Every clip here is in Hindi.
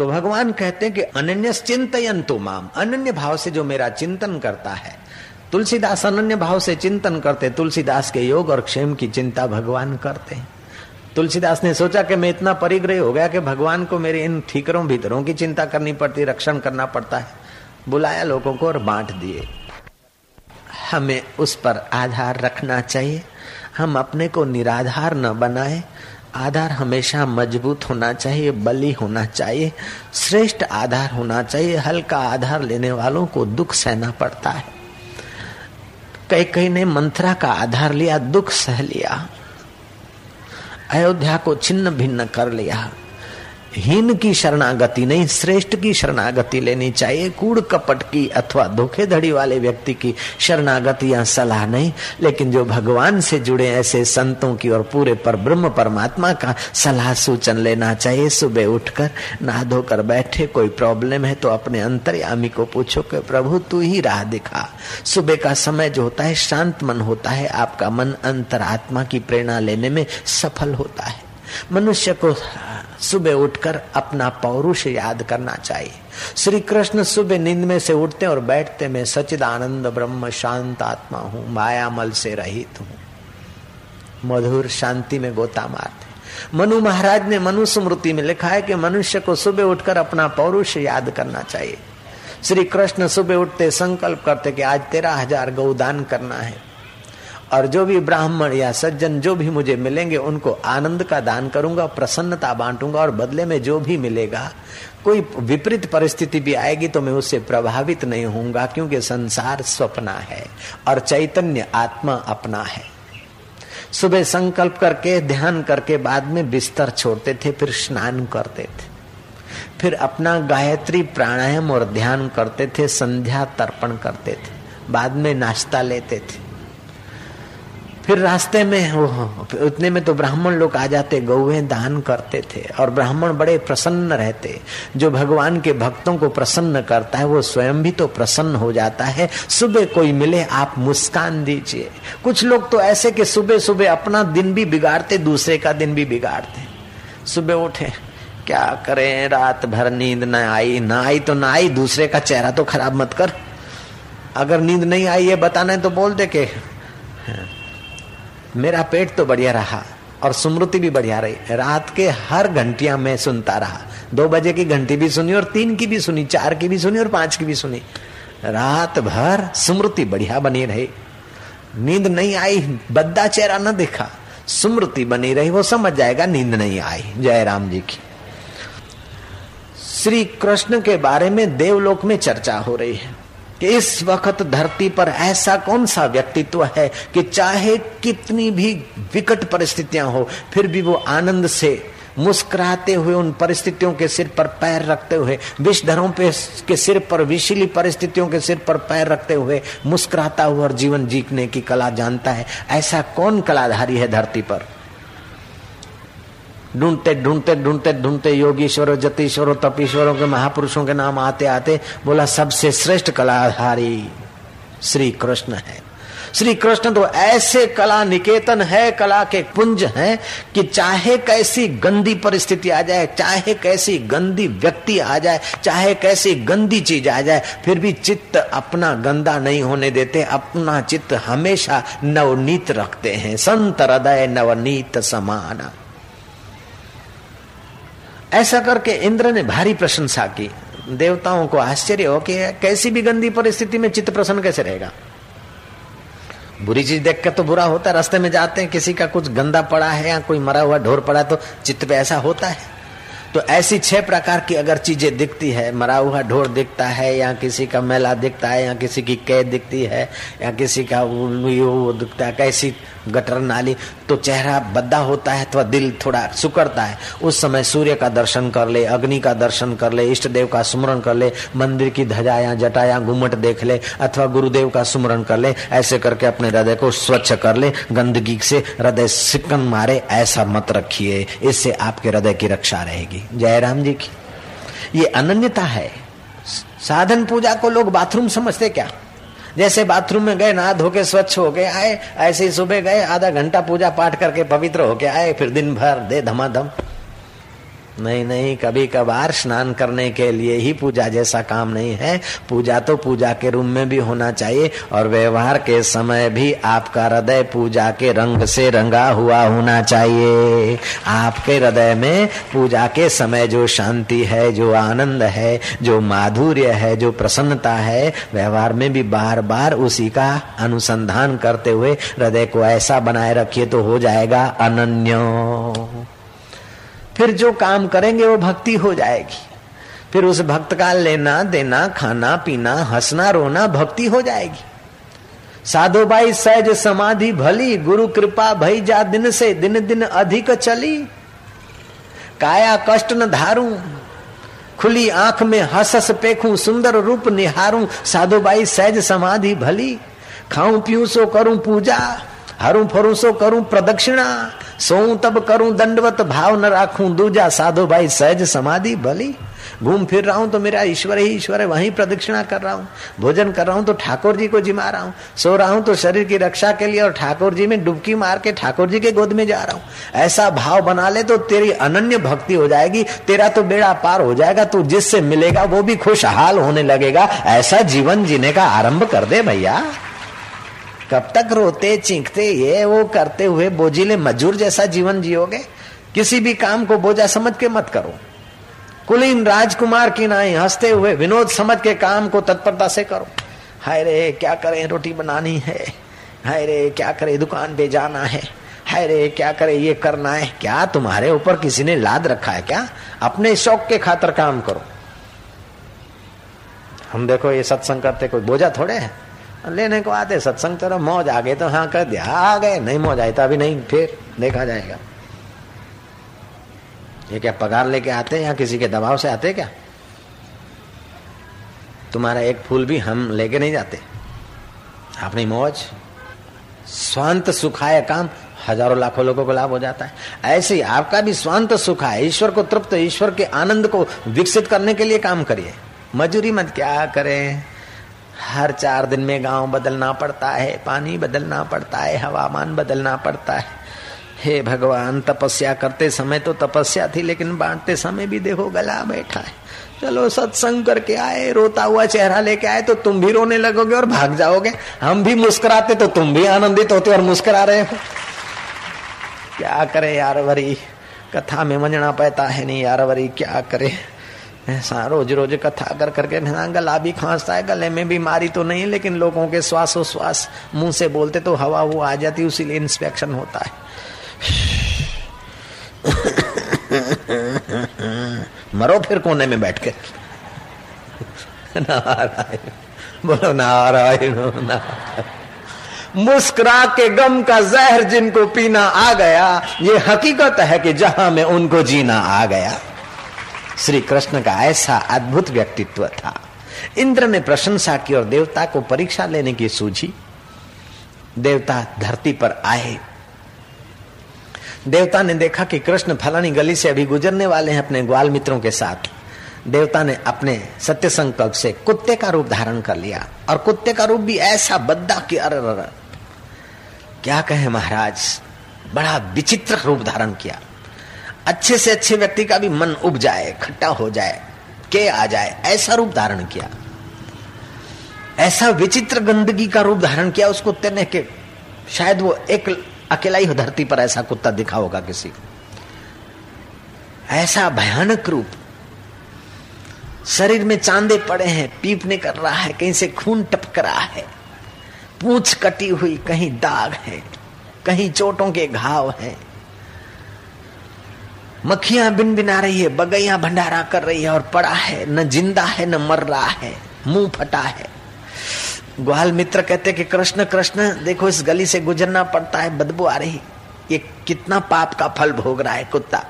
तो भगवान कहते हैं कि अनन्य चिंतन तो माम। अनन्य भाव से जो मेरा चिंतन करता है। तुलसीदास अनन्य भाव से चिंतन करते, तुलसीदास के योग और क्षेम की चिंता भगवान करते हैं। तुलसीदास ने सोचा कि मैं इतना परिग्रह हो गया कि भगवान को मेरे इन ठीकरों भीतरों की चिंता करनी पड़ती, रक्षण करना पड़ता है। बुलाया लोगों को और बांट दिए। हमें उस पर आधार रखना चाहिए। हम अपने को निराधार न बनाए। आधार हमेशा मज़बूत होना चाहिए, बली होना चाहिए, श्रेष्ठ आधार होना चाहिए, हल्का आधार लेने वालों को दुख सहना पड़ता है। कई कई ने मंत्रा का आधार लिया, दुख सह लिया, अयोध्या को छिन्न भिन्न कर लिया। हीन की शरणागति नहीं, श्रेष्ठ की शरणागति लेनी चाहिए। कूड़ कपट की अथवा धोखेधड़ी वाले व्यक्ति की शरणागति या सलाह नहीं। लेकिन जो भगवान से जुड़े ऐसे संतों की और पूरे पर ब्रह्म परमात्मा का सलाह सूचन लेना चाहिए, सुबह उठकर नहा धोकर बैठे, कोई प्रॉब्लम है तो अपने अंतर्यामी को पूछो कि, प्रभु, तू ही राह दिखा। सुबह का समय जो होता है, शांत मन होता है। आपका मन अंतरात्मा की प्रेरणा लेने में सफल होता है। मनुष्य को सुबह उठकर अपना पौरुष याद करना चाहिए। श्री कृष्ण सुबह नींद में से उठते और बैठते मैं सचिदानंद ब्रह्म, शांत आत्मा हूँ, मायामल से रहित हूँ। मधुर शांति में गोता मारते मनु महाराज ने मनु स्मृति में लिखा है कि मनुष्य को सुबह उठकर अपना पौरुष याद करना चाहिए। श्री कृष्ण सुबह उठते संकल्प करते कि आज तेरह हज़ार गौदान करना है। और जो भी ब्राह्मण या सज्जन जो भी मुझे मिलेंगे, उनको आनंद का दान करूँगा, प्रसन्नता बांटूँगा और बदले में जो भी मिलेगा, कोई विपरीत परिस्थिति भी आएगी तो मैं उससे प्रभावित नहीं होऊँगा, क्योंकि संसार स्वप्ना है और चैतन्य आत्मा अपना है। सुबह संकल्प करके, ध्यान करके बाद में बिस्तर छोड़ते थे, फिर स्नान करते थे। फिर अपना गायत्री प्राणायाम और ध्यान करते थे, संध्या तर्पण करते थे, बाद में नाश्ता लेते थे। फिर रास्ते में वो, उतने में तो ब्राह्मण लोग आ जाते, गौवे दान करते थे, और ब्राह्मण बड़े प्रसन्न रहते। जो भगवान के भक्तों को प्रसन्न करता है, वो स्वयं भी तो प्रसन्न हो जाता है। सुबह कोई मिले, आप मुस्कान दीजिए। कुछ लोग तो ऐसे कि सुबह सुबह अपना दिन भी बिगाड़ते, दूसरे का दिन भी बिगाड़ते। सुबह उठे, क्या करें, रात भर नींद न आई, ना आई तो ना आई, दूसरे का चेहरा तो खराब मत कर। अगर नींद नहीं आई ये बताना है तो बोल दे के। मेरा पेट तो बढ़िया रहा और स्मृति भी बढ़िया रही। रात के हर घंटिया में सुनता रहा। दो बजे की घंटी भी सुनी और तीन की भी सुनी, चार की भी सुनी और पाँच की भी सुनी। रात भर स्मृति बढ़िया बनी रही। नींद नहीं आई, बद्दा चेहरा न देखा। स्मृति बनी रही, वो समझ जाएगा नींद नहीं आई, जय राम जी की। श्री कृष्ण के बारे में देवलोक में चर्चा हो रही है। कि इस वक्त धरती पर ऐसा कौन सा व्यक्तित्व है कि चाहे कितनी भी विकट परिस्थितियाँ हो, फिर भी वो आनंद से मुस्कुराते हुए उन परिस्थितियों के सिर पर पैर रखते हुए, विषधरों पे के सिर पर विशीली परिस्थितियों के सिर पर पैर रखते हुए मुस्कुराता हुआ और जीवन जीतने की कला जानता है। ऐसा कौन कलाधारी है धरती पर? ढूंढते ढूंढते ढूंढते ढूंढते योगीश्वरों, जतीश्वरों, तपीश्वरों के महापुरुषों के नाम आते आते, बोला, सबसे श्रेष्ठ कलाधारी श्री कृष्ण है। श्री कृष्ण तो ऐसे कला निकेतन है, कला के पुंज हैं कि चाहे कैसी गंदी परिस्थिति आ जाए, चाहे कैसी गंदी व्यक्ति आ जाए, चाहे कैसी गंदी चीज़ आ जाए, फिर भी चित्त अपना गंदा नहीं होने देते, अपना चित्त हमेशा नवनीत रखते हैं। संत हृदय नवनीत समाना। ऐसा करके इंद्र ने भारी प्रशंसा की। देवताओं को आश्चर्य हो कि कैसी भी गंदी परिस्थिति में चित्त प्रसन्न कैसे रहेगा? बुरी चीज़ देख कर तो बुरा होता है, रास्ते में जाते हैं, किसी का कुछ गंदा पड़ा है या कोई मरा हुआ ढोर पड़ा है तो चित्त पे ऐसा होता है। तो ऐसी छह प्रकार की अगर चीज़ें दिखती है, मरा हुआ ढोर दिखता है, या किसी का मेला दिखता है, या किसी की कैद दिखती है, या किसी का वो दिखता है, कैसी गटर नाली तो चेहरा बद्दा होता है अथवा दिल थोड़ा सुकड़ता है। उस समय सूर्य का दर्शन कर ले, अग्नि का दर्शन कर ले, इष्ट देव का सुमरण कर ले, मंदिर की धजा या जटा घुमट देख ले, अथवा गुरुदेव का सुमरण कर ले, ऐसे करके अपने हृदय को स्वच्छ कर ले, गंदगी से हृदय सिकन मारे, ऐसा मत रखिए। इससे आपके हृदय की रक्षा रहेगी। जयराम जी की। ये अनन्यता है। साधन पूजा को लोग बाथरूम समझते क्या? जैसे बाथरूम में गए, नहा धोके स्वच्छ हो गए आए, ऐसे ही सुबह गए, आधा घंटा पूजा पाठ करके पवित्र होके आए, फिर दिन भर दे धमाधम। नहीं नहीं कभी कभार स्नान करने के लिए ही पूजा जैसा काम नहीं है। पूजा तो पूजा के रूम में भी होना चाहिए और व्यवहार के समय भी आपका हृदय पूजा के रंग से रंगा हुआ होना चाहिए। आपके हृदय में पूजा के समय जो शांति है, जो आनंद है, जो माधुर्य है, जो प्रसन्नता है, व्यवहार में भी बार बार उसी का अनुसंधान करते हुए हृदय को ऐसा बनाए रखिए तो हो जाएगा अनन्य। फिर जो काम करेंगे वो भक्ति हो जाएगी। फिर उस भक्त का लेना, देना, खाना, पीना, हंसना, रोना भक्ति हो जाएगी। साधु भाई सहज समाधि भली, गुरु कृपा भई जा दिन से दिन दिन अधिक चली। काया कष्ट न धारू, खुली आँख में हसस पेखू, सुंदर रूप निहारू, साधु भाई सहज समाधि भली, खाऊं, पीऊं, सो करूँ पूजा। हरू फरू सो करूँ प्रदक्षिणा, सोऊं तब करूँ दंडवत, भाव न राखूं दूजा साधु भाई सहज समाधि भली घूम फिर रहा हूँ तो मेरा ईश्वर ही ईश्वर है, वहीं प्रदक्षिणा कर रहा हूँ भोजन कर रहा हूँ तो ठाकुर जी को जिमा रहा हूँ सो रहा हूँ तो शरीर की रक्षा के लिए और ठाकुर जी में डुबकी मार के ठाकुर जी के गोद में जा रहा हूँ ऐसा भाव बना ले तो तेरी अनन्य भक्ति हो जाएगी, तेरा तो बेड़ा पार हो जाएगा, तू जिससे मिलेगा वो भी खुशहाल होने लगेगा। ऐसा जीवन जीने का आरंभ कर दे भैया। कब तक रोते, चीखते, ये वो करते हुए बोझिले मजूर जैसा जीवन जियोगे? किसी भी काम को बोझा समझ के मत करो। कुलीन राजकुमार की नाई हँसते हुए विनोद समझ के काम को तत्परता से करो। हाय रे, क्या करें, रोटी बनानी है। हाय रे, क्या करे, दुकान पे जाना है। हाय रे, क्या करे, ये करना है। क्या तुम्हारे ऊपर किसी ने लाद रखा है क्या? अपने शौक के खातर काम करो। हम देखो, ये सत्संग करते कोई बोझा थोड़े है? लेने को आते, सत्संग चलो मौज आ गए तो हाँ कर दिया। आ गए, नहीं मौज आई तो अभी नहीं, फिर देखा जाएगा। ये क्या पगार लेके आते हैं या किसी के दबाव से आते क्या? तुम्हारा एक फूल भी हम लेके नहीं जाते। अपनी मौज, स्वांत सुखाय काम, हज़ारों लाखों लोगों को लाभ हो जाता है। ऐसे ही आपका भी स्वांत सुखा है ईश्वर को तृप्त, ईश्वर के आनंद को विकसित करने के लिए काम करिए। मजूरी मत क्या करें। हर चार दिन में गाँव बदलना पड़ता है, पानी बदलना पड़ता है, हवामान बदलना पड़ता है। हे भगवान, तपस्या करते समय तो तपस्या थी, लेकिन बांटते समय भी देखो गला बैठा है। चलो सत्संग करके आए, रोता हुआ चेहरा लेके आए तो तुम भी रोने लगोगे और भाग जाओगे। हम भी मुस्कुराते तो तुम भी आनंदित होते और मुस्कुरा रहे हो। क्या करे यार वरी? कथा में मंजना पड़ता है नहीं यार वरी, क्या करे? ऐसा रोज रोज कथा कर करके गला भी खांसता है, गले में बीमारी तो नहीं, लेकिन लोगों के श्वासोश्वास मुँह से बोलते तो हवा वो आ जाती उसीलिए इंस्पेक्शन होता है। मरो फिर कोने में बैठ के। नारायण, बोलो, नारायण नारायण। मुस्कुरा के गम का जहर जिनको पीना आ गया, ये हकीकत है कि जहाँ में उनको जीना आ गया। श्री कृष्ण का ऐसा अद्भुत व्यक्तित्व था। इंद्र ने प्रशंसा की और देवता को परीक्षा लेने की सूझी। देवता धरती पर आए। देवता ने देखा कि कृष्ण फलानी गली से अभी गुजरने वाले हैं अपने ग्वाल मित्रों के साथ। देवता ने अपने सत्य संकल्प से कुत्ते का रूप धारण कर लिया और कुत्ते का रूप भी ऐसा बद्दा कि अर क्या कहे महाराज? बड़ा विचित्र रूप धारण किया। अच्छे से अच्छे व्यक्ति का भी मन उब जाए, खट्टा हो जाए, के आ जाए, ऐसा रूप धारण किया। ऐसा विचित्र गंदगी का रूप धारण किया उस कुत्ते ने के शायद वो एक अकेला ही धरती पर ऐसा कुत्ता दिखा होगा किसी को। ऐसा भयानक रूप। शरीर में चांदे पड़े हैं, पीपने कर रहा है, कहीं से खून टपक रहा है। पूछ कटी हुई कहीं दाग है, कहीं चोटों के घाव हैं। मक्खियाँ बिन बिना रही है, बगैया भंडारा कर रही है और पड़ा है, न ज़िंदा है, न मर रहा है, मुँह फटा है। ग्वाल मित्र कहते कि कृष्ण कृष्ण, देखो इस गली से गुजरना पड़ता है, बदबू आ रही। ये कितना पाप का फल भोग रहा है, कुत्ता।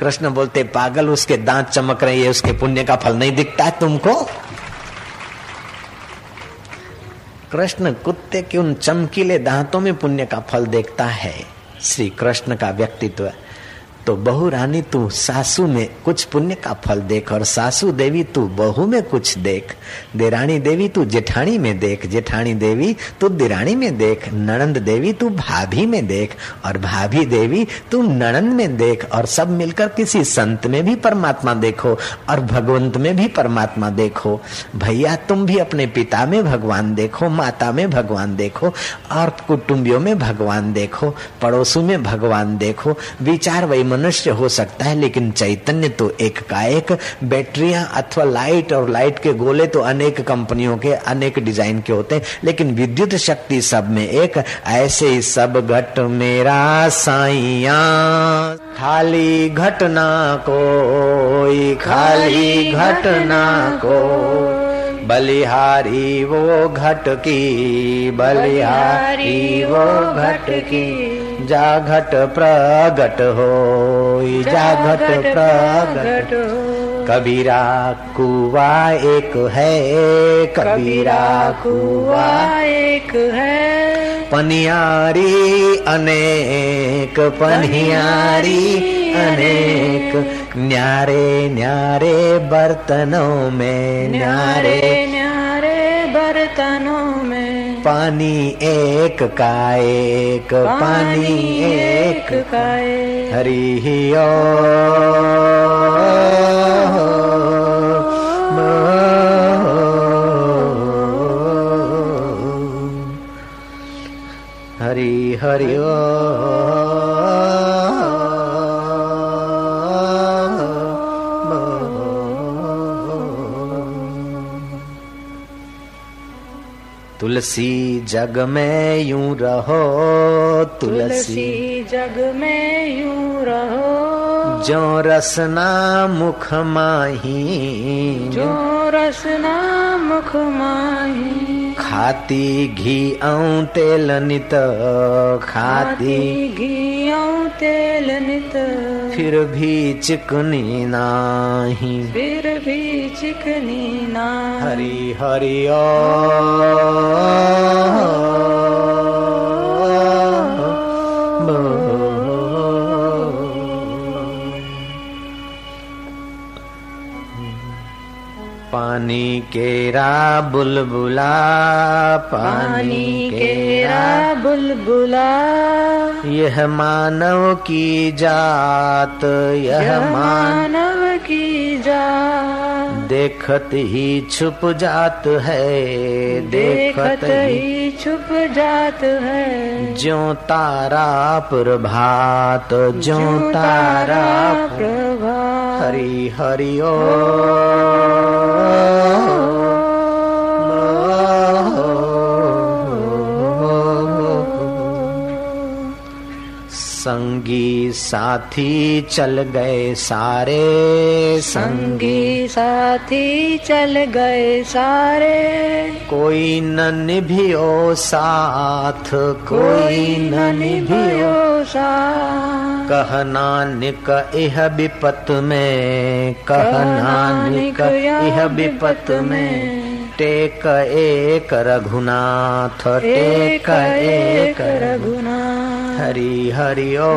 कृष्ण बोलते, पागल, उसके दांत चमक रहे हैं उसके पुण्य का फल नहीं दिखता है तुमको। कृष्ण, कुत्ते के उन चमकीले दांतों में पुण्य का फल देखता है। श्री कृष्ण का व्यक्तित्व तो बहु रानी, तू सासू में कुछ पुण्य का फल देख, और सासू देवी तू बहू में कुछ देख। देरानी देवी तू जेठानी में देख जेठानी देवी तू दिरानी में देख, नणंद देवी तू भाभी में देख, और भाभी देवी तू नणंद में देख, और सब मिलकर किसी संत में भी परमात्मा देखो, और भगवंत में भी परमात्मा देखो। भैया, तुम भी अपने पिता में भगवान देखो, माता में भगवान देखो, और कुटुंबियों में भगवान देखो, पड़ोसों में भगवान देखो। विचार वही मनुष्य हो सकता है, लेकिन चैतन्य तो एक का एक बैटरिया अथवा लाइट, और लाइट के गोले तो अनेक कंपनियों के, अनेक डिज़ाइन के होते हैं, लेकिन विद्युत शक्ति सब में एक। ऐसे ही सब घट मेरा साइया खाली घटना कोई, खाली घटना को बलिहारी वो घट की, बलिहारी वो घट की। जा घट प्रगट हो। जा घट प्रगट। कबीरा कुआ एक है कबीरा कुआ एक है। पनियारी अनेक पनियारी अनेक। न्यारे न्यारे बर्तनों में न्यारे। न्यारे बर्तनों में। पानी एक का एक पानी एक का हरी हरि ही ओ। हरि हरि ओ। तुलसी जग में यूँ रहो, तुलसी। जग में यूँ रहो जो रसना मुख माही, जो रसना मुख माही। खाती घी ऐं तेल नित खाती घी ऐं तेल नित। फिर भी चिकनी नाही। फिर भी चिकनी ना हरी हरी ओ। पानी केरा बुलबुला पानी केरा बुलबुला। यह मानव की जात यह मानव की देखत ही छुप जात है देखत ही छुप जात है। जो तारा प्रभात जो तारा प्रभा हरि हरि ओ। साथी चल गए सारे। संगी साथी चल गए सारे। कोई न निभियो साथ कोई कोई न निभियो सा कह नानक इह विपत में कह नानक इह विपत में। टेक एक रघुनाथ टेक एक एक रघुनाथ। हरि हरि ओ।